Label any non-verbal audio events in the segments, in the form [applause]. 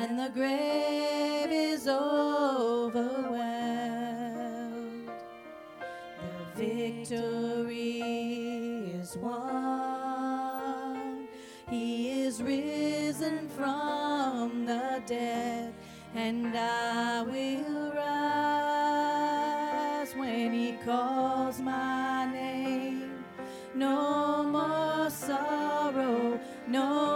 and the grave is overwhelmed. The victory is won. He is risen from the dead, and I will rise when he calls my name. No more sorrow, no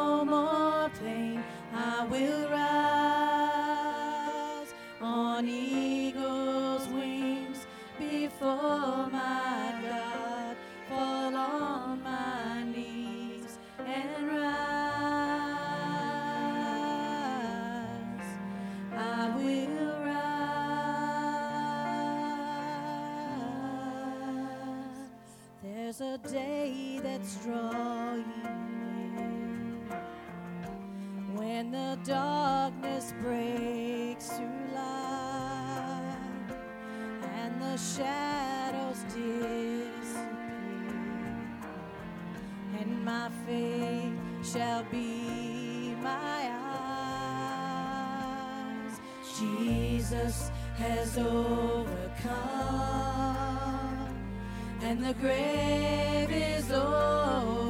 Jesus has overcome, and the grave is over.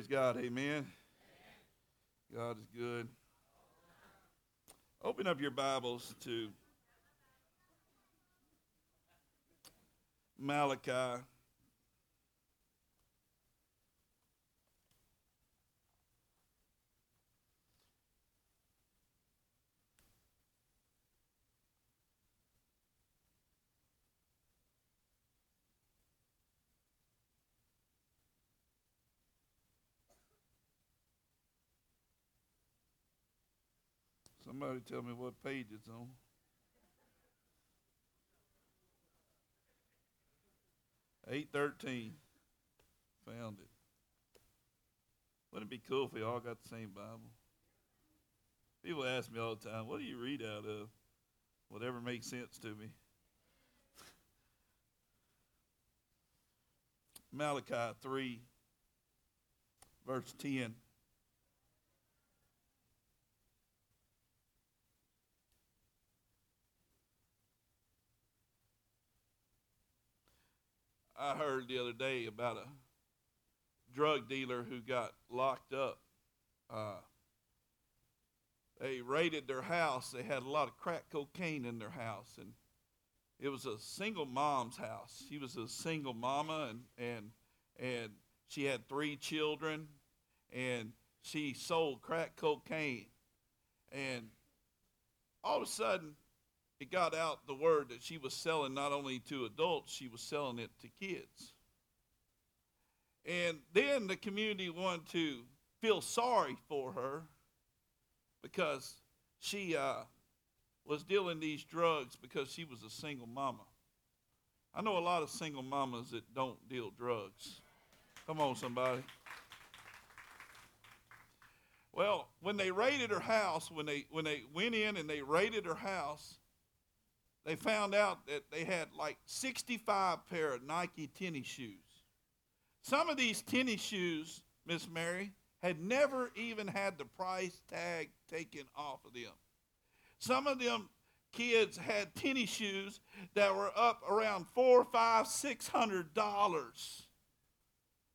Praise God. Amen. God is good. Open up your Bibles to Malachi Somebody tell me what page it's on. Eight thirteen. Found it. Wouldn't it be cool if we all got the same Bible? People ask me all the time, what do you read out of? Whatever makes sense to me. Malachi 3, verse 10. I heard the other day about a drug dealer who got locked up. Uh, they raided their house. They had a lot of crack cocaine in their house, and it was a single mom's house. She was a single mama, and and and she had three children, and she sold crack cocaine, and all of a sudden it got out the word that she was selling not only to adults, she was selling it to kids. And then the community wanted to feel sorry for her because she uh, was dealing these drugs because she was a single mama. I know a lot of single mamas that don't deal drugs. Come on, somebody. Well, when they raided her house, when they when they went in and they raided her house, they found out that they had like 65 pair of Nike tennis shoes. Some of these tennis shoes, Miss Mary, had never even had the price tag taken off of them. Some of them kids had tennis shoes that were up around four, five, six hundred dollars.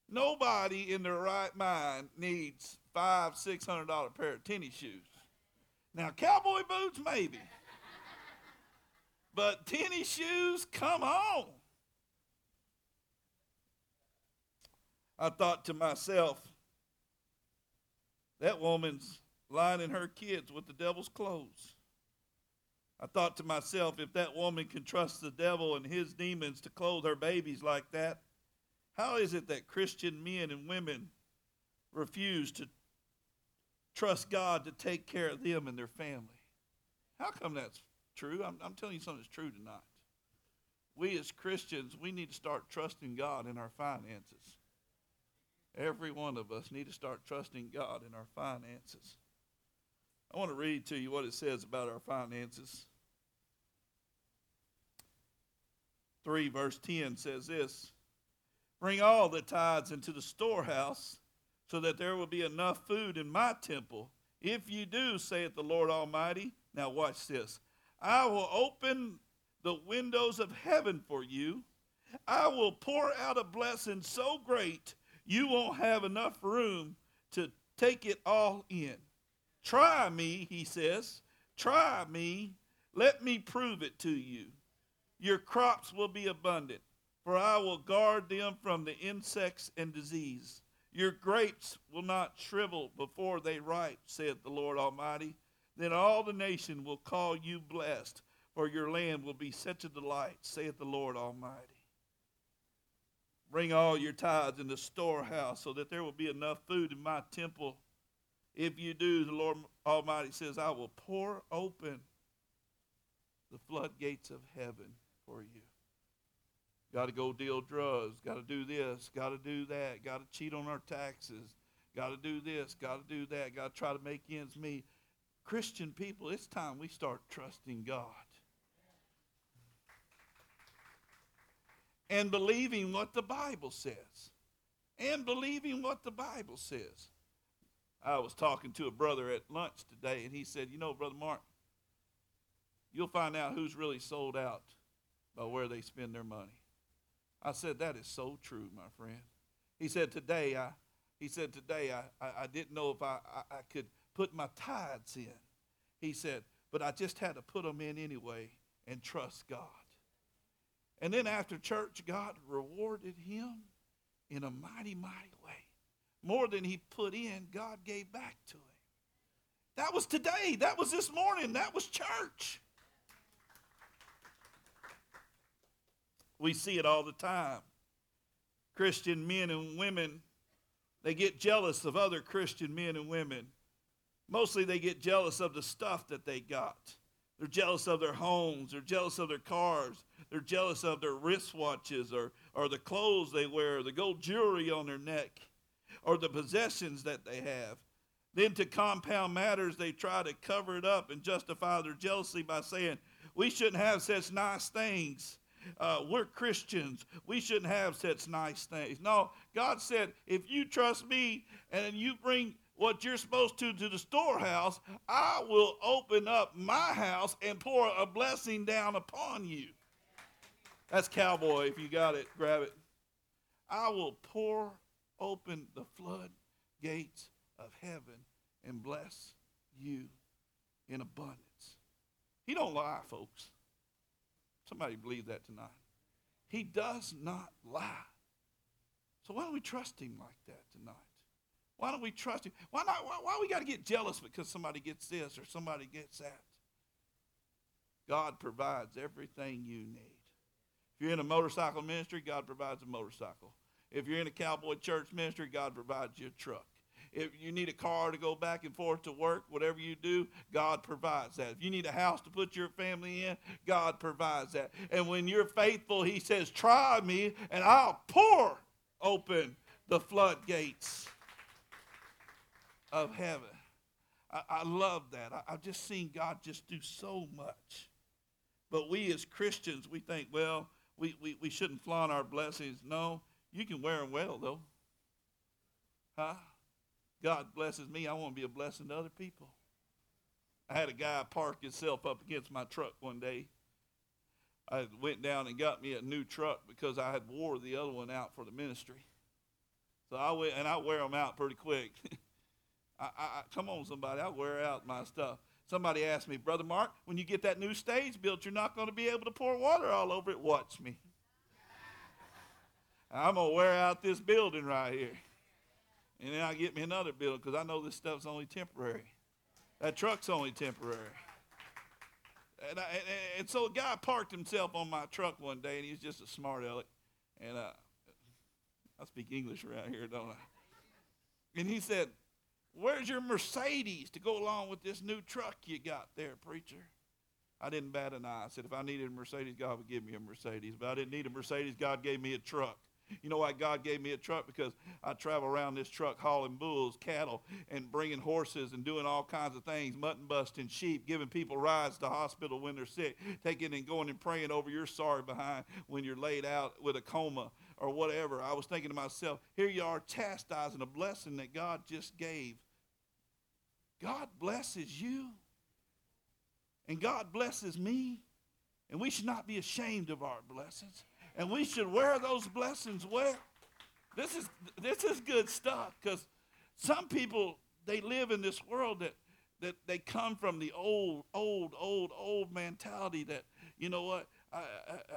Nobody in their right mind needs five, six hundred dollar pair of tennis shoes. Now, cowboy boots, maybe. But tennis shoes, come on. I thought to myself, that woman's lining her kids with the devil's clothes. I thought to myself, if that woman can trust the devil and his demons to clothe her babies like that, how is it that Christian men and women refuse to trust God to take care of them and their family? How come that's true. I'm, I'm telling you something that's true tonight. We as Christians, we need to start trusting God in our finances. Every one of us need to start trusting God in our finances. I want to read to you what it says about our finances. 3 verse 10 says this Bring all the tithes into the storehouse, so that there will be enough food in my temple. If you do, saith the Lord Almighty. Now, watch this. I will open the windows of heaven for you. I will pour out a blessing so great you won't have enough room to take it all in. Try me, he says. Try me. Let me prove it to you. Your crops will be abundant, for I will guard them from the insects and disease. Your grapes will not shrivel before they ripe, saith the Lord Almighty. Then all the nation will call you blessed, for your land will be such a delight, saith the Lord Almighty. Bring all your tithes in the storehouse, so that there will be enough food in my temple. If you do, the Lord Almighty says, I will pour open the floodgates of heaven for you. Got to go deal drugs. Got to do this. Got to do that. Got to cheat on our taxes. Got to do this. Got to do that. Got to try to make ends meet. Christian people, it's time we start trusting God. And believing what the Bible says. And believing what the Bible says. I was talking to a brother at lunch today, and he said, You know, Brother Mark, you'll find out who's really sold out by where they spend their money. I said, That is so true, my friend. He said, Today, I, he said, Today, I, I, I didn't know if I, I, I could put my tithes in. He said, but I just had to put them in anyway and trust God. And then after church, God rewarded him in a mighty, mighty way. More than he put in, God gave back to him. That was today. That was this morning. That was church. We see it all the time. Christian men and women, they get jealous of other Christian men and women. Mostly they get jealous of the stuff that they got. They're jealous of their homes. They're jealous of their cars. They're jealous of their wristwatches or, or the clothes they wear, the gold jewelry on their neck, or the possessions that they have. Then, to compound matters, they try to cover it up and justify their jealousy by saying, We shouldn't have such nice things. Uh, we're Christians. We shouldn't have such nice things. No, God said, If you trust me and you bring what you're supposed to to the storehouse, I will open up my house and pour a blessing down upon you. That's cowboy. If you got it, grab it. I will pour open the flood gates of heaven and bless you in abundance. He don't lie, folks. Somebody believe that tonight. He does not lie. So why don't we trust him like that tonight? Why don't we trust him? Why not? Why, why we got to get jealous because somebody gets this or somebody gets that? God provides everything you need. If you're in a motorcycle ministry, God provides a motorcycle. If you're in a cowboy church ministry, God provides you a truck. If you need a car to go back and forth to work, whatever you do, God provides that. If you need a house to put your family in, God provides that. And when you're faithful, He says, Try me, and I'll pour open the floodgates of heaven. I, I love that. I, I've just seen God just do so much. But we as Christians, we think, well, we, we, we shouldn't flaunt our blessings. No, you can wear them well, though. Huh? God blesses me. I want to be a blessing to other people. I had a guy park himself up against my truck one day. I went down and got me a new truck because I had wore the other one out for the ministry. So I went, and I wear them out pretty quick. [laughs] I, I, come on, somebody, I wear out my stuff. Somebody asked me, Brother Mark, when you get that new stage built, you're not going to be able to pour water all over it. Watch me. I'm going to wear out this building right here. And then I get me another building because I know this stuff's only temporary. That truck's only temporary. And, I, and, and, so a guy parked himself on my truck one day, and he's just a smart aleck. And uh, I speak English around here, don't I? And he said, Where's your Mercedes to go along with this new truck you got there, preacher? I didn't bat an eye. I said, if I needed a Mercedes, God would give me a Mercedes. But I didn't need a Mercedes, God gave me a truck. You know why God gave me a truck? Because I travel around this truck hauling bulls, cattle, and bringing horses and doing all kinds of things, mutton busting sheep, giving people rides to hospital when they're sick, taking and going and praying over your sorry behind when you're laid out with a coma or whatever. I was thinking to myself, here you are chastising a blessing that God just gave. God blesses you, and God blesses me, and we should not be ashamed of our blessings and we should wear those blessings well. This is this is good stuff because some people they live in this world that that they come from the old, old, old, old mentality that you know what I,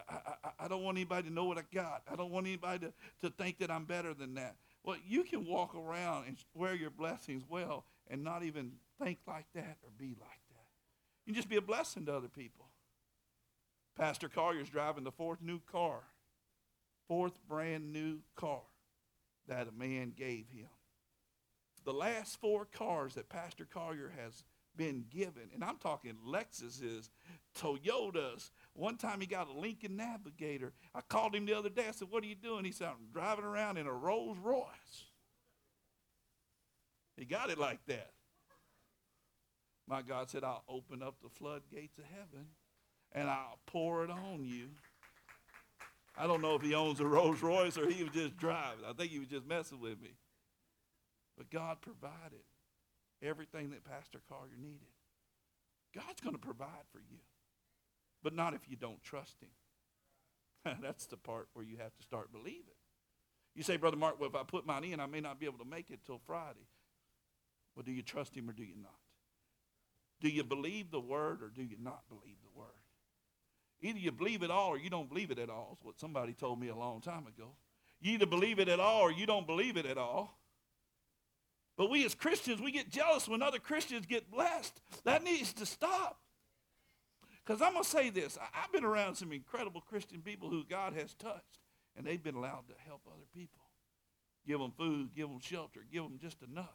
I, I, I don't want anybody to know what I got. I don't want anybody to, to think that I'm better than that. Well, you can walk around and wear your blessings well and not even think like that or be like that. You just be a blessing to other people. Pastor Collier's driving the fourth new car, fourth brand new car that a man gave him. The last four cars that Pastor Collier has been given, and I'm talking Lexuses, Toyotas. One time he got a Lincoln Navigator. I called him the other day. I said, What are you doing? He said, I'm driving around in a Rolls Royce. He got it like that. My God said, I'll open up the floodgates of heaven and I'll pour it on you. I don't know if he owns a Rolls Royce or he was just driving. I think he was just messing with me. But God provided everything that Pastor Collier needed. God's going to provide for you, but not if you don't trust him. [laughs] That's the part where you have to start believing. You say, Brother Mark, well, if I put mine in, I may not be able to make it till Friday. Well, do you trust him or do you not? Do you believe the word or do you not believe the word? Either you believe it all or you don't believe it at all. Is what somebody told me a long time ago. You either believe it at all or you don't believe it at all. But we as Christians, we get jealous when other Christians get blessed. That needs to stop. Because I'm going to say this I, have been around some incredible Christian people who God has touched, and they've been allowed to help other people. Give them food, give them shelter, give them just enough.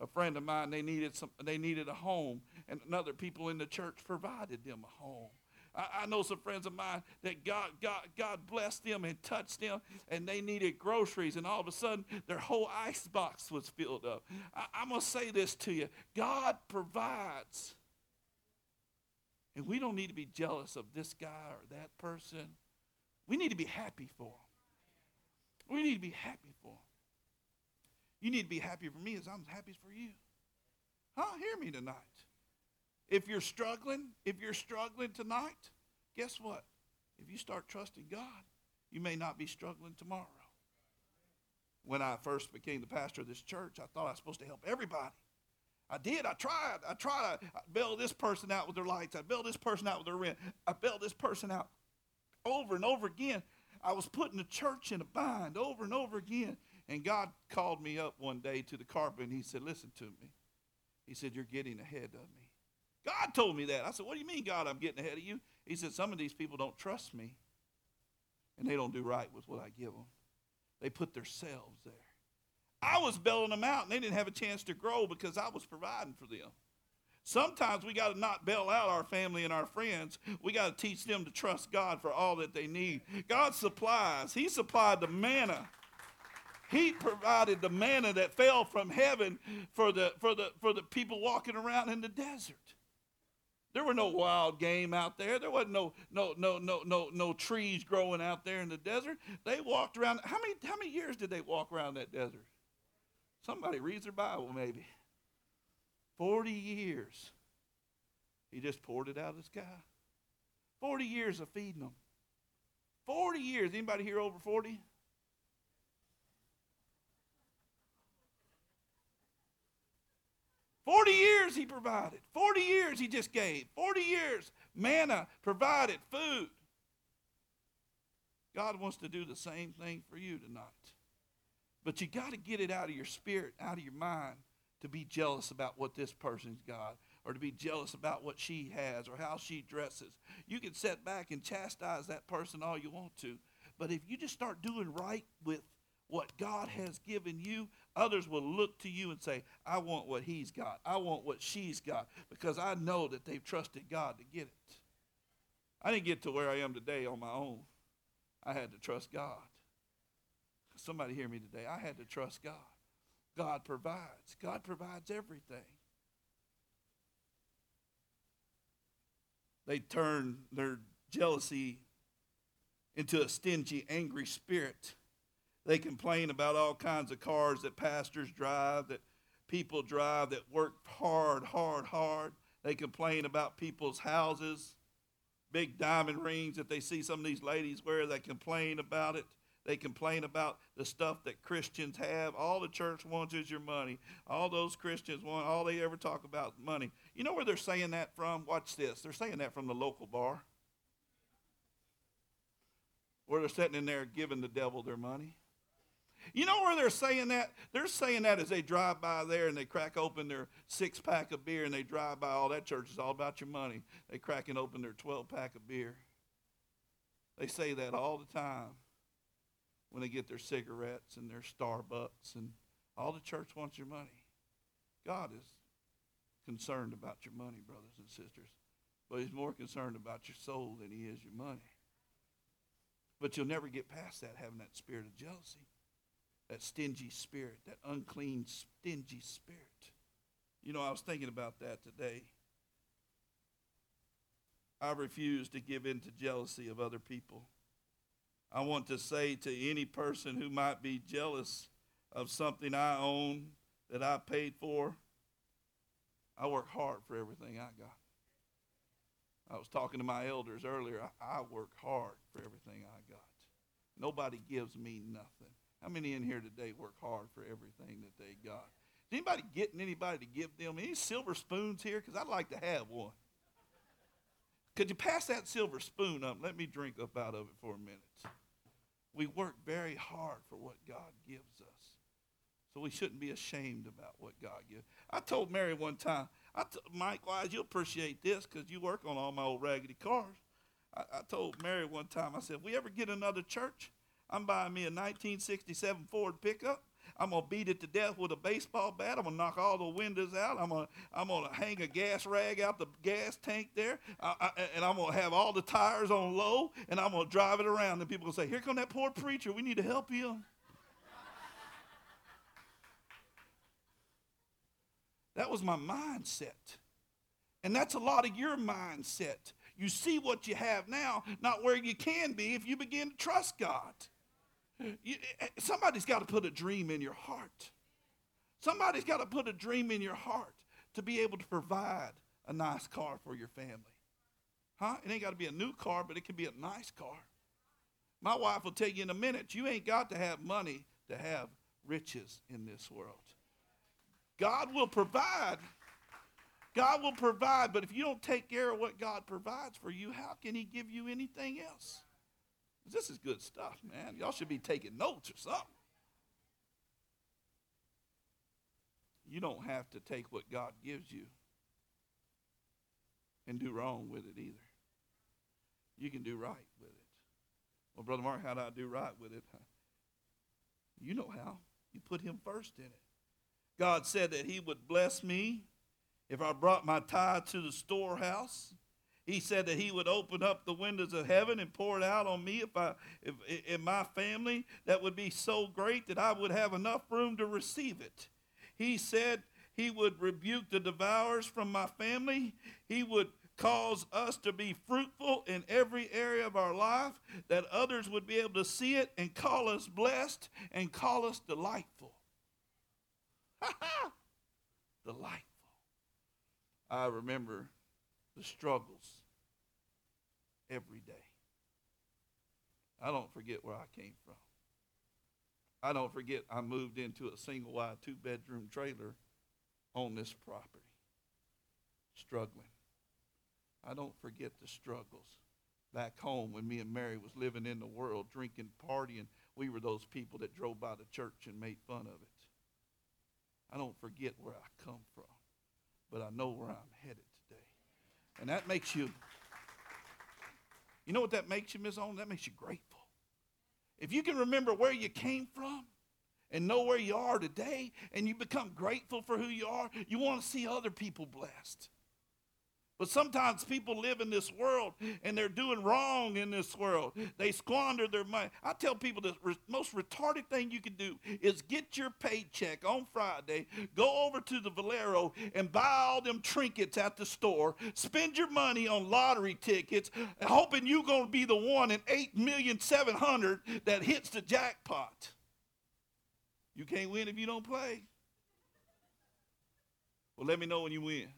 A friend of mine, they needed some, they needed a home, and other people in the church provided them a home. I, I, know some friends of mine that God, God, God blessed them and touched them, and they needed groceries, and all of a sudden their whole ice box was filled up. I, I'm going to say this to you God provides. And we don't need to be jealous of this guy or that person. We need to be happy for them. We need to be happy for them. You need to be happy for me as I'm happy for you. Huh? Hear me tonight. If you're struggling, if you're struggling tonight, guess what? If you start trusting God, you may not be struggling tomorrow. When I first became the pastor of this church, I thought I was supposed to help everybody. I did. I tried. I tried to bail this person out with their lights. I bailed this person out with their rent. I bailed this person out over and over again. I was putting the church in a bind over and over again. And God called me up one day to the carpet and he said, Listen to me. He said, You're getting ahead of me. God told me that. I said, What do you mean, God, I'm getting ahead of you? He said, Some of these people don't trust me, and they don't do right with what I give them. They put themselves there. I was bailing them out, and they didn't have a chance to grow because I was providing for them. Sometimes we got to not bail out our family and our friends. We got to teach them to trust God for all that they need. God supplies, He supplied the manna. He provided the manna that fell from heaven for the, for the, for the people walking around in the desert. There were no wild game out there. There wasn't no no no no no no trees growing out there in the desert. They walked around. How many how many years did they walk around that desert? Somebody reads their Bible maybe. 40 years. He just poured it out of the sky. 40 years of feeding them. 40 years. Anybody here over 40? 40 years he provided. 40 years he just gave. 40 years manna provided food. God wants to do the same thing for you tonight. But you got to get it out of your spirit, out of your mind, to be jealous about what this person's got, or to be jealous about what she has, or how she dresses. You can sit back and chastise that person all you want to. But if you just start doing right with what God has given you, others will look to you and say, I want what he's got. I want what she's got because I know that they've trusted God to get it. I didn't get to where I am today on my own. I had to trust God. Somebody hear me today. I had to trust God. God provides. God provides everything. They turn their jealousy into a stingy, angry spirit they complain about all kinds of cars that pastors drive, that people drive, that work hard, hard, hard. They complain about people's houses, big diamond rings that they see some of these ladies wear. They complain about it. They complain about the stuff that Christians have. All the church wants is your money. All those Christians want, all they ever talk about money. You know where they're saying that from? Watch this. They're saying that from the local bar. Where they're sitting in there giving the devil their money. You know where they're saying that? They're saying that as they drive by there and they crack open their six pack of beer and they drive by. All that church is all about your money. They cracking open their 12 pack of beer. They say that all the time when they get their cigarettes and their Starbucks and all the church wants your money. God is concerned about your money, brothers and sisters. But he's more concerned about your soul than he is your money. But you'll never get past that, having that spirit of jealousy that stingy spirit, that unclean, stingy spirit. You know, I was thinking about that today. I refuse to give in to jealousy of other people. I want to say to any person who might be jealous of something I own that I paid for, I work hard for everything I got. I was talking to my elders earlier. I, I work hard for everything I got. Nobody gives me nothing. How many in here today work hard for everything that they got? Is anybody getting anybody to give them any silver spoons here? Because I'd like to have one. Could you pass that silver spoon up? Let me drink up out of it for a minute. We work very hard for what God gives us. So we shouldn't be ashamed about what God gives. I told Mary one time, I t- Mike Wise, you'll appreciate this because you work on all my old raggedy cars. I, I told Mary one time, I said, if we ever get another church, I'm buying me a 1967 Ford pickup. I'm gonna beat it to death with a baseball bat. I'm gonna knock all the windows out. I'm gonna I'm gonna hang a gas rag out the gas tank there, I, I, and I'm gonna have all the tires on low, and I'm gonna drive it around. And people gonna say, "Here come that poor preacher. We need to help him." That was my mindset. And that's a lot of your mindset. You see what you have now, not where you can be if you begin to trust God. You, eh, somebody's got to put a dream in your heart. Somebody's got to put a dream in your heart to be able to provide a nice car for your family. Huh? It ain't got to be a new car, but it can be a nice car. My wife will tell you in a minute, you ain't got to have money to have riches in this world. God will provide. God will provide, but if you don't take care of what God provides for you, how can He give you anything else? This is good stuff, man. Y'all should be taking notes or something. You don't have to take what God gives you and do wrong with it either. You can do right with it. Well, Brother Mark, how do I do right with it? [laughs] You know how. You put Him first in it. God said that He would bless me if I brought my tithe to the storehouse. He said that he would open up the windows of heaven and pour it out on me if I if in my family that would be so great that I would have enough room to receive it. He said he would rebuke the devourers from my family. He would cause us to be fruitful in every area of our life, that others would be able to see it and call us blessed and call us delightful. [laughs] delightful. I remember the struggles every day. I don't forget where I came from. I don't forget I moved into a single wide two bedroom trailer on this property, struggling. I don't forget the struggles back home when me and Mary was living in the world, drinking, partying. We were those people that drove by the church and made fun of it. I don't forget where I come from, but I know where I'm headed today. And that makes you you know what that makes you, Miss Owen? That makes you grateful. If you can remember where you came from and know where you are today, and you become grateful for who you are, you want to see other people blessed. But sometimes people live in this world and they're doing wrong in this world. They squander their money. I tell people the re- most retarded thing you can do is get your paycheck on Friday, go over to the Valero and buy all them trinkets at the store, spend your money on lottery tickets, hoping you're going to be the one in 8,700 that hits the jackpot. You can't win if you don't play. Well, let me know when you win.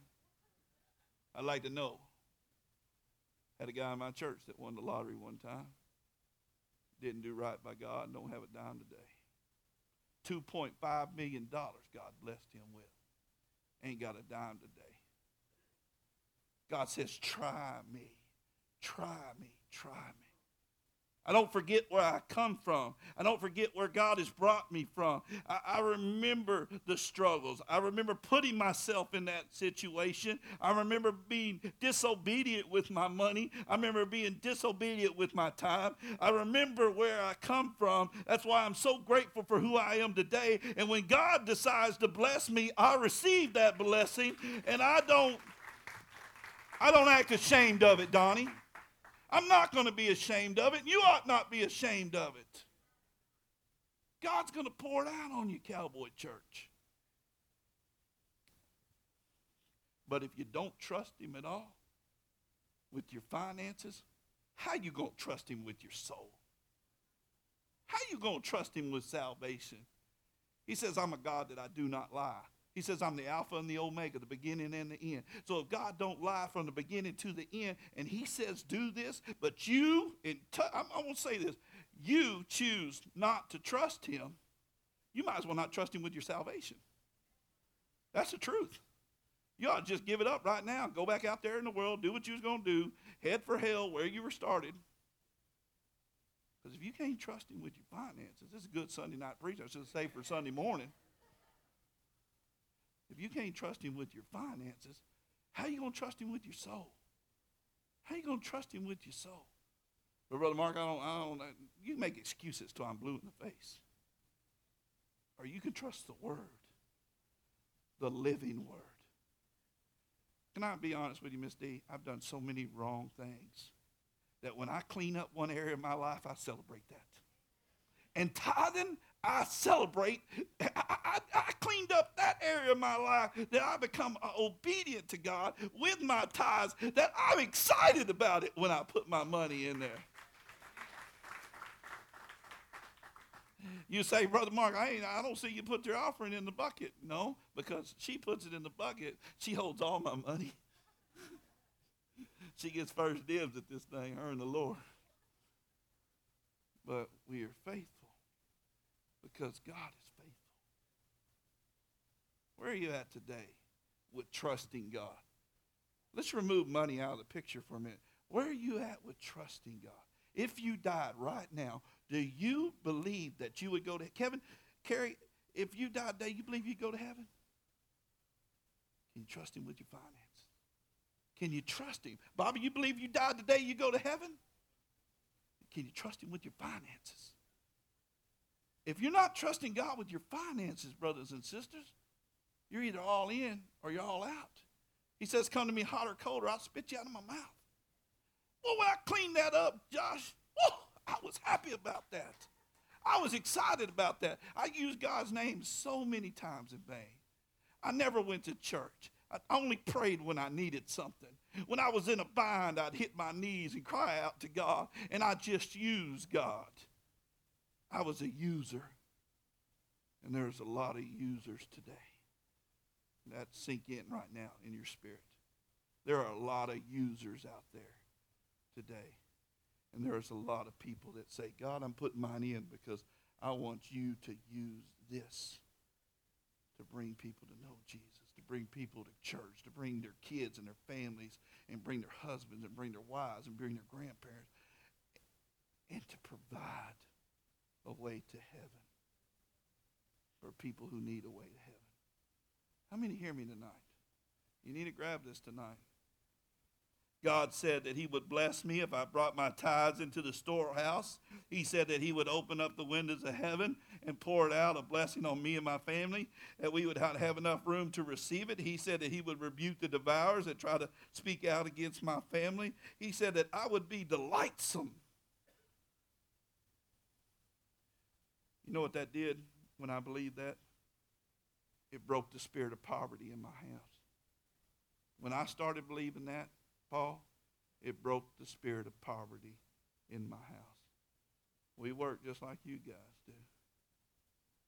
I'd like to know. Had a guy in my church that won the lottery one time. Didn't do right by God and don't have a dime today. $2.5 million God blessed him with. Ain't got a dime today. God says, try me, try me, try me. I don't forget where I come from. I don't forget where God has brought me from. I, I, remember the struggles. I remember putting myself in that situation. I remember being disobedient with my money. I remember being disobedient with my time. I remember where I come from. That's why I'm so grateful for who I am today. And when God decides to bless me, I receive that blessing and I don't I don't act ashamed of it, Donnie. I'm not going to be ashamed of it. You ought not be ashamed of it. God's going to pour it out on you, Cowboy Church. But if you don't trust Him at all with your finances, how you going to trust Him with your soul? How you going to trust Him with salvation? He says, I'm a God that I do not lie. He says, I'm the Alpha and the Omega, the beginning and the end. So if God don't lie from the beginning to the end, and he says, do this, but you, in t- I'm, going to say this, you choose not to trust him, you might as well not trust him with your salvation. That's the truth. You ought to just give it up right now. Go back out there in the world, do what you was going to do, head for hell where you were started. Because if you can't trust him with your finances, this is a good Sunday night preaching. I should say for Sunday morning. If you can't trust him with your finances, how are you going to trust him with your soul? How are you going to trust him with your soul? But Brother Mark, I don't, I don't, you make excuses till I'm blue in the face. Or you can trust the Word, the living Word. Can I be honest with you, Miss D? I've done so many wrong things that when I clean up one area of my life, I celebrate that. And tithing, I celebrate. I, I, I, cleaned up that area of my life that I become uh, obedient to God with my tithes, that I'm excited about it when I put my money in there. You say, Brother Mark, I, ain't, I don't see you put your offering in the bucket. No, because she puts it in the bucket. She holds all my money. [laughs] she gets first dibs at this thing, her and the Lord. But we are faithful because God is faithful. Where are you at today with trusting God? Let's remove money out of the picture for a minute. Where are you at with trusting God? If you died right now, do you believe that you would go to heaven? Kevin, Carrie, if you died today, you believe you'd go to heaven? Can you trust him with your finances? Can you trust him? Bobby, you believe you died today, you go to heaven? Can you trust him with your finances? If you're not trusting God with your finances, brothers and sisters, you're either all in or you're all out. He says, Come to me hot or cold, or I'll spit you out of my mouth. Well, when I cleaned that up, Josh, I was happy about that. I was excited about that. I used God's name so many times in vain. I never went to church. I only prayed when I needed something. When I was in a bind, I'd hit my knees and cry out to God, and I just used God. I was a user. And there's a lot of users today. That sink in right now in your spirit. There are a lot of users out there today. And there's a lot of people that say, God, I'm putting mine in because I want you to use this to bring people to know Jesus, to bring people to church, to bring their kids and their families, and bring their husbands, and bring their wives, and bring their grandparents, and to provide a way to heaven for people who need a way to heaven. How many hear me tonight? You need to grab this tonight. God said that He would bless me if I brought my tithes into the storehouse. He said that He would open up the windows of heaven and pour it out a blessing on me and my family, that we would have enough room to receive it. He said that He would rebuke the devourers that try to speak out against my family. He said that I would be delightsome. You know what that did when I believed that? It broke the spirit of poverty in my house. When I started believing that, Paul, it broke the spirit of poverty in my house. We work just like you guys do.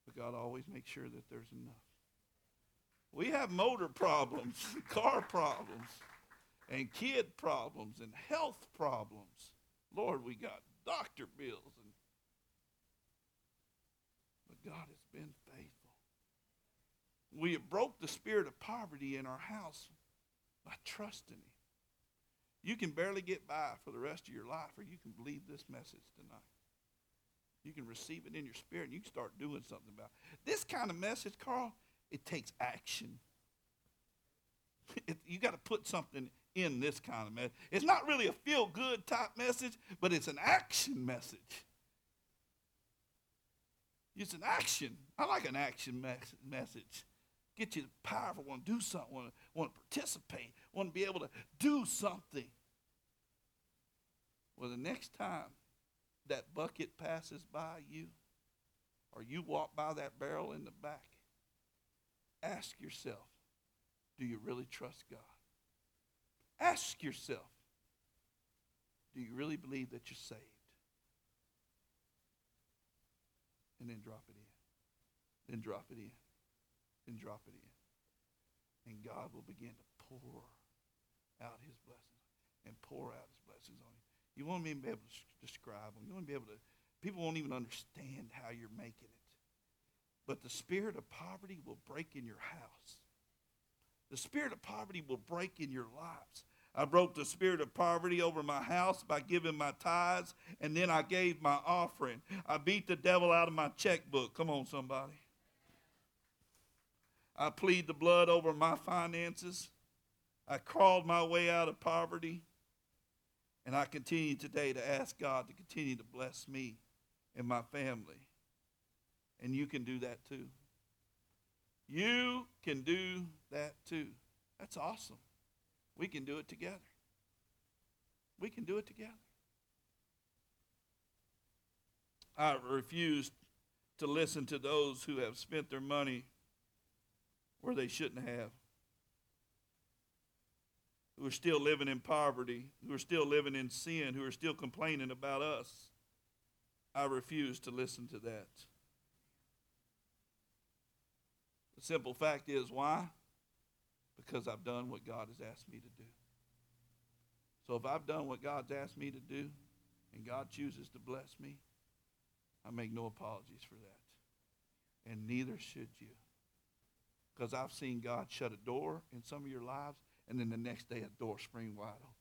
But God always makes sure that there's enough. We have motor problems, [laughs] car problems, and kid problems, and health problems. Lord, we got doctor bills. God has been faithful. We have broke the spirit of poverty in our house by trusting Him. You can barely get by for the rest of your life, or you can believe this message tonight. You can receive it in your spirit, and you can start doing something about it. This kind of message, Carl, it takes action. [laughs] You got to put something in this kind of message. It's not really a feel good type message, but it's an action message. It's an action. I like an action mes- message. Get you the powerful, want to do something, want to, want to participate, want to be able to do something. Well, the next time that bucket passes by you, or you walk by that barrel in the back, ask yourself, do you really trust God? Ask yourself, do you really believe that you're saved? And then drop it in. Then drop it in. Then drop it in. And God will begin to pour out his blessings and pour out his blessings on you. You won't even be able to describe them. You won't be able to, people won't even understand how you're making it. But the spirit of poverty will break in your house. The spirit of poverty will break in your lives. I broke the spirit of poverty over my house by giving my tithes, and then I gave my offering. I beat the devil out of my checkbook. Come on, somebody. I plead the blood over my finances. I crawled my way out of poverty. And I continue today to ask God to continue to bless me and my family. And you can do that too. You can do that too. That's awesome. We can do it together. We can do it together. I refuse to listen to those who have spent their money where they shouldn't have, who are still living in poverty, who are still living in sin, who are still complaining about us. I refuse to listen to that. The simple fact is why? Because I've done what God has asked me to do. So if I've done what God's asked me to do and God chooses to bless me, I make no apologies for that. And neither should you. Because I've seen God shut a door in some of your lives and then the next day a door spring wide open.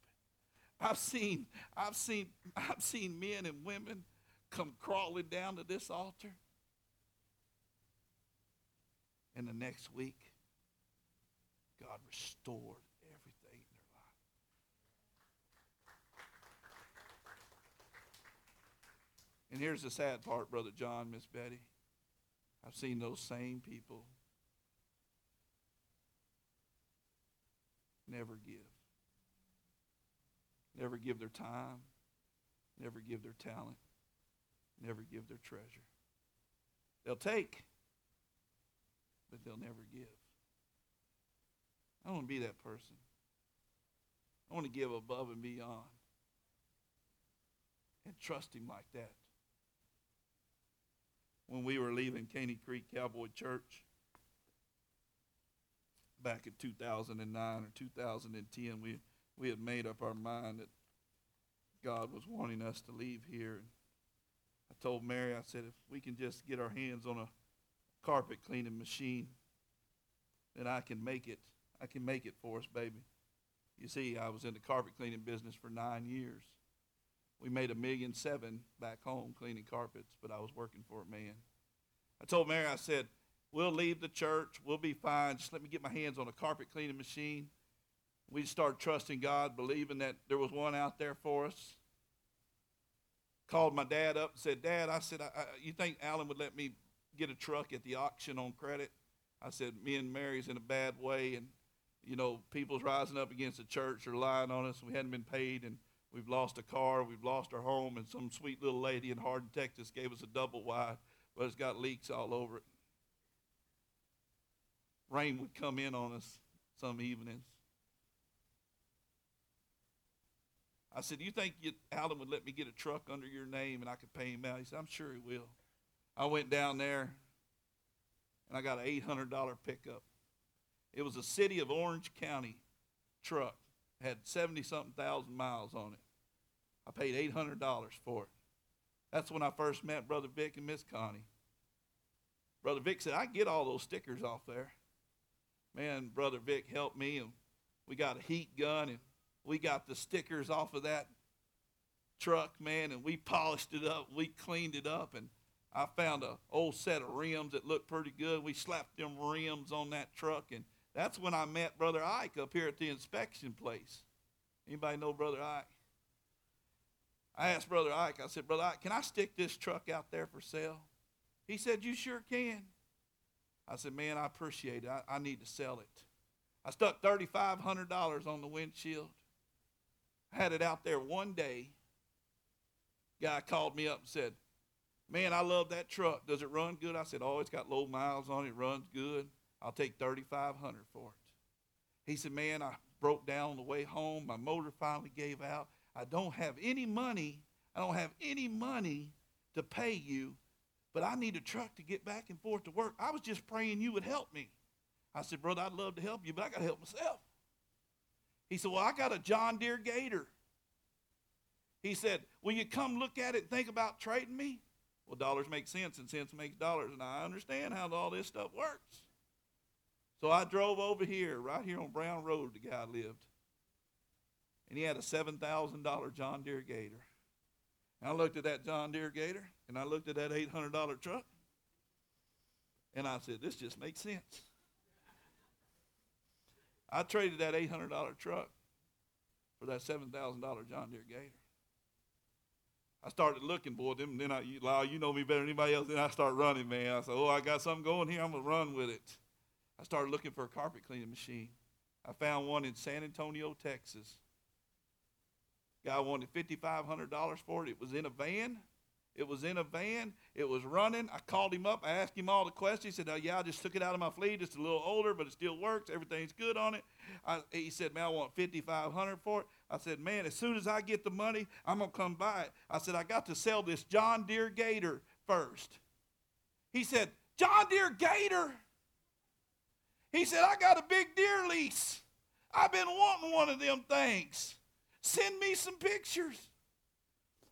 I've seen, I've seen, I've seen men and women come crawling down to this altar. And the next week, God restored everything in their life. And here's the sad part, Brother John, Miss Betty. I've seen those same people never give. Never give their time, never give their talent, never give their treasure. They'll take, but they'll never give. I don't want to be that person. I want to give above and beyond and trust Him like that. When we were leaving Caney Creek Cowboy Church back in 2009 or 2010, we, we had made up our mind that God was wanting us to leave here. I told Mary, I said, if we can just get our hands on a carpet cleaning machine, then I can make it I can make it for us, baby. You see, I was in the carpet cleaning business for nine years. We made a million seven back home cleaning carpets, but I was working for a man. I told Mary, I said, we'll leave the church. We'll be fine. Just let me get my hands on a carpet cleaning machine. We started trusting God, believing that there was one out there for us. Called my dad up and said, Dad, I said, I, I, you think Alan would let me get a truck at the auction on credit? I said, me and Mary's in a bad way, and you know, people's rising up against the church or lying on us. We hadn't been paid, and we've lost a car, we've lost our home, and some sweet little lady in Hardin, Texas, gave us a double wide, but it's got leaks all over it. Rain would come in on us some evenings. I said, you think you, Alan would let me get a truck under your name and I could pay him out?" He said, "I'm sure he will." I went down there, and I got an $800 pickup. It was a city of Orange County truck. Had 70 something thousand miles on it. I paid $800 for it. That's when I first met Brother Vic and Miss Connie. Brother Vic said, I get all those stickers off there. Man, Brother Vic helped me, and we got a heat gun, and we got the stickers off of that truck, man, and we polished it up. We cleaned it up, and I found an old set of rims that looked pretty good. We slapped them rims on that truck, and that's when I met Brother Ike up here at the inspection place. Anybody know Brother Ike? I asked Brother Ike, I said, Brother Ike, can I stick this truck out there for sale? He said, You sure can. I said, Man, I appreciate it. I, I need to sell it. I stuck $3,500 on the windshield. I had it out there one day. Guy called me up and said, Man, I love that truck. Does it run good? I said, Oh, it's got low miles on it. It runs good. I'll take 3500 for it. He said, Man, I broke down on the way home. My motor finally gave out. I don't have any money. I don't have any money to pay you, but I need a truck to get back and forth to work. I was just praying you would help me. I said, Brother, I'd love to help you, but I got to help myself. He said, Well, I got a John Deere Gator. He said, Will you come look at it and think about trading me? Well, dollars make sense and sense makes dollars, and I understand how all this stuff works. So I drove over here, right here on Brown Road, the guy lived. And he had a $7,000 John Deere Gator. And I looked at that John Deere Gator, and I looked at that $800 truck, and I said, this just makes sense. I traded that $800 truck for that $7,000 John Deere Gator. I started looking, boy. Them, then I, you, Lyle, you know me better than anybody else. Then I start running, man. I said, oh, I got something going here. I'm gonna run with it. I started looking for a carpet cleaning machine. I found one in San Antonio, Texas. Guy wanted $5,500 for it. It was in a van. It was in a van. It was running. I called him up. I asked him all the questions. He said, oh, Yeah, I just took it out of my fleet. It's a little older, but it still works. Everything's good on it. I, he said, Man, I want 5500 for it. I said, Man, as soon as I get the money, I'm going to come buy it. I said, I got to sell this John Deere Gator first. He said, John Deere Gator? He said, I got a big deer lease. I've been wanting one of them things. Send me some pictures.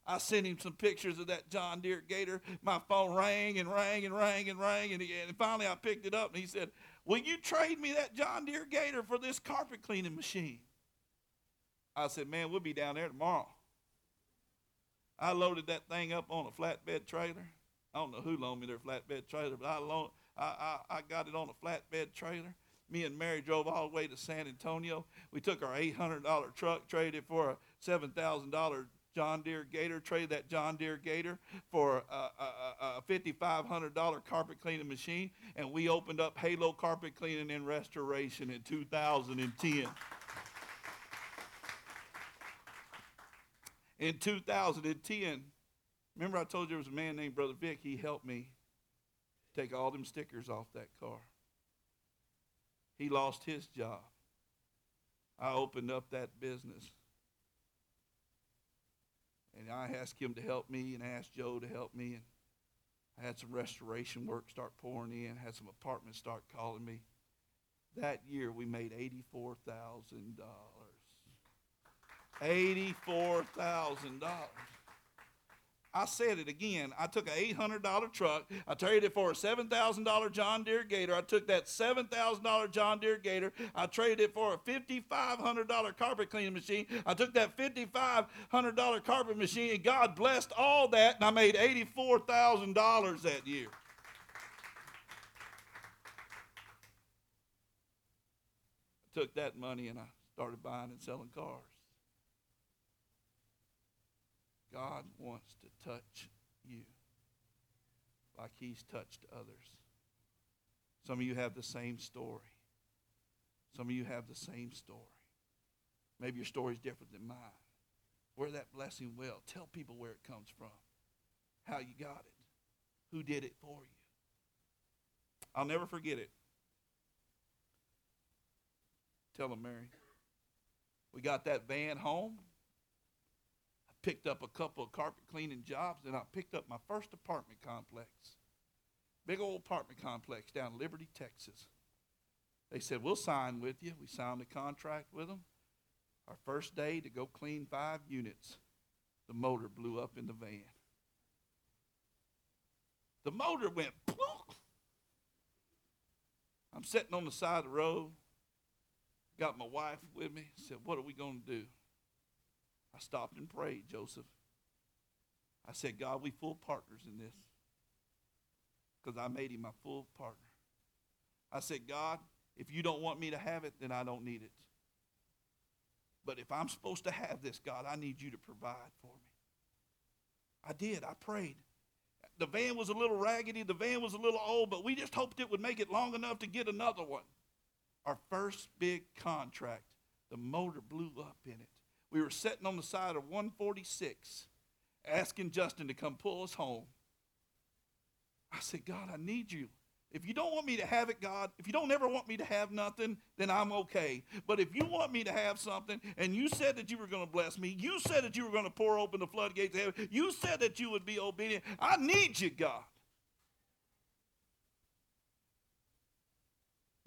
I sent him some pictures of that John Deere Gator. My phone rang and rang and rang and rang. And, he, and finally I picked it up and he said, Will you trade me that John Deere Gator for this carpet cleaning machine? I said, Man, we'll be down there tomorrow. I loaded that thing up on a flatbed trailer. I don't know who loaned me their flatbed trailer, but I, loaned, I, I, I got it on a flatbed trailer. Me and Mary drove all the way to San Antonio. We took our $800 truck, traded for a $7,000 John Deere Gator, traded that John Deere Gator for a, a, a $5,500 carpet cleaning machine, and we opened up Halo Carpet Cleaning and Restoration in 2010. in 2010, remember I told you there was a man named Brother Vic, he helped me take all them stickers off that car. He lost his job. I opened up that business. And I asked him to help me and asked Joe to help me. And I had some restoration work start pouring in, had some apartments start calling me. That year we made $84,000. $84,000. I said it again. I took an $800 truck. I traded it for a $7,000 John Deere Gator. I took that $7,000 John Deere Gator. I traded it for a $5,500 carpet cleaning machine. I took that $5,500 carpet machine, and God blessed all that, and I made $84,000 that year. I took that money and I started buying and selling cars. God wants to touch you like He's touched others. Some of you have the same story. Some of you have the same story. Maybe your story is different than mine. Where that blessing will. Tell people where it comes from, how you got it, who did it for you. I'll never forget it. Tell them, Mary. We got that van home picked up a couple of carpet cleaning jobs, and I picked up my first apartment complex. Big old apartment complex down in Liberty, Texas. They said, We'll sign with you. We signed a contract with them. Our first day to go clean five units, the motor blew up in the van. The motor went plunk. I'm sitting on the side of the road, got my wife with me, said, What are we going to do? I stopped and prayed, Joseph. I said, God, we full partners in this because I made him my full partner. I said, God, if you don't want me to have it, then I don't need it. But if I'm supposed to have this, God, I need you to provide for me. I did. I prayed. The van was a little raggedy, the van was a little old, but we just hoped it would make it long enough to get another one. Our first big contract, the motor blew up in it we were sitting on the side of 146 asking Justin to come pull us home. I said, God, I need you. If you don't want me to have it, God, if you don't ever want me to have nothing, then I'm okay. But if you want me to have something, and you said that you were going to bless me, you said that you were going to pour open the floodgates of heaven, you said that you would be obedient, I need you, God.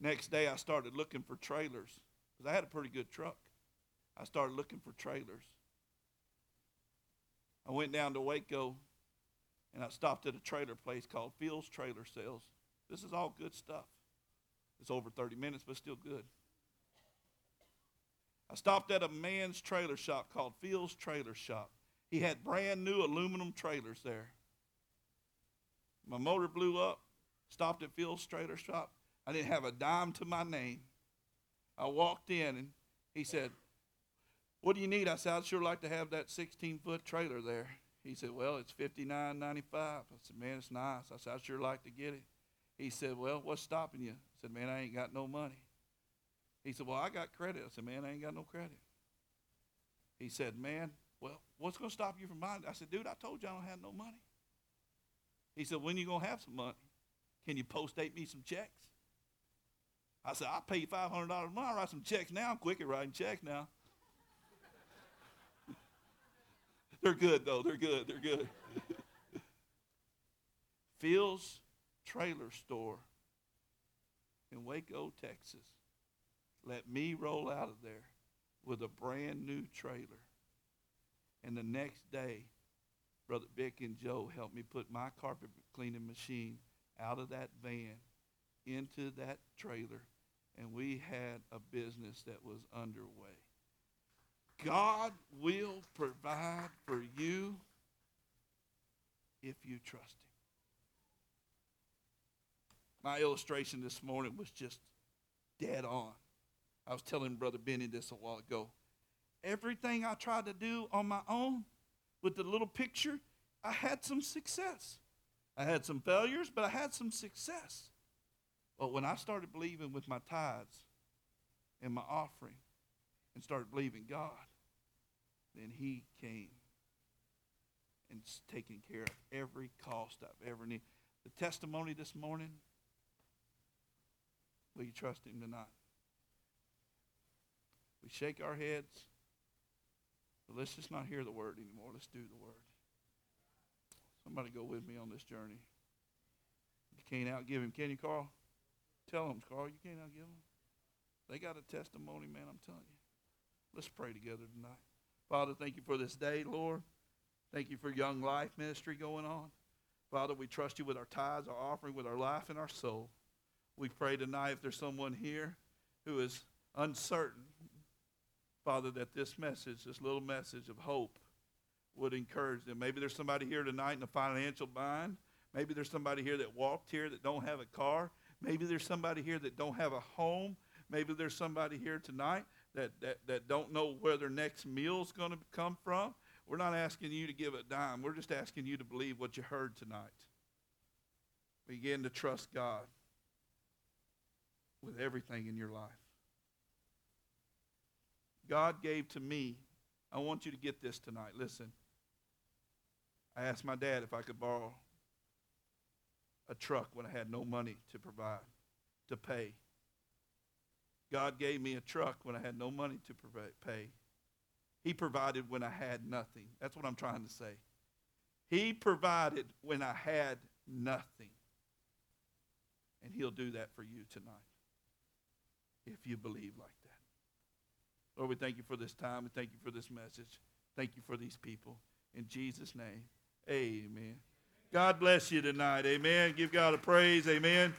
Next day, I started looking for trailers because I had a pretty good truck. I started looking for trailers. I went down to Waco and I stopped at a trailer place called Phil's Trailer Sales. This is all good stuff. It's over 30 minutes, but still good. I stopped at a man's trailer shop called Phil's Trailer Shop. He had brand new aluminum trailers there. My motor blew up, stopped at Phil's Trailer Shop. I didn't have a dime to my name. I walked in and he said, What do you need? I said, I'd sure like to have that 16 foot trailer there. He said, Well, it's $59.95. I said, Man, it's nice. I said, I'd sure like to get it. He said, Well, what's stopping you? I said, Man, I ain't got no money. He said, Well, I got credit. I said, Man, I ain't got no credit. He said, Man, well, what's going to stop you from buying it? I said, Dude, I told you I don't have no money. He said, When you going to have some money? Can you post date me some checks? I said, I'll pay you $500 a month. I'll write some checks now. I'm quick at writing checks now. They're good, though. They're good. They're good. [laughs] Phil's Trailer Store in Waco, Texas. Let me roll out of there with a brand new trailer. And the next day, Brother Vic and Joe helped me put my carpet cleaning machine out of that van into that trailer, and we had a business that was underway. God will provide for you if you trust Him. My illustration this morning was just dead on. I was telling Brother Benny this a while ago. Everything I tried to do on my own with the little picture, I had some success. I had some failures, but I had some success. But when I started believing with my tithes and my offering and started believing God, then He came and taken care of every cost I've ever needed. The testimony this morning, will you trust Him tonight? We shake our heads, but let's just not hear the word anymore. Let's do the word. Somebody go with me on this journey. You can't outgive him, can you, Carl? Tell them, Carl, you can't outgive them. They got a testimony, man, I'm telling you. Let's pray together tonight. Father, thank you for this day, Lord. Thank you for Young Life Ministry going on. Father, we trust you with our tithes, our offering, with our life and our soul. We pray tonight if there's someone here who is uncertain, Father, that this message, this little message of hope, would encourage them. Maybe there's somebody here tonight in a financial bind. Maybe there's somebody here that walked here that don't have a car. Maybe there's somebody here that don't have a home. Maybe there's somebody here tonight that, that, that don't know where their next meal's going to come from. We're not asking you to give a dime. We're just asking you to believe what you heard tonight. Begin to trust God with everything in your life. God gave to me. I want you to get this tonight. Listen. I asked my dad if I could borrow a truck when I had no money to provide, to pay. God gave me a truck when I had no money to pay. He provided when I had nothing. That's what I'm trying to say. He provided when I had nothing. And He'll do that for you tonight if you believe like that. Lord, we thank you for this time. We thank you for this message. Thank you for these people. In Jesus' name, amen. God bless you tonight. Amen. Give God a praise. Amen.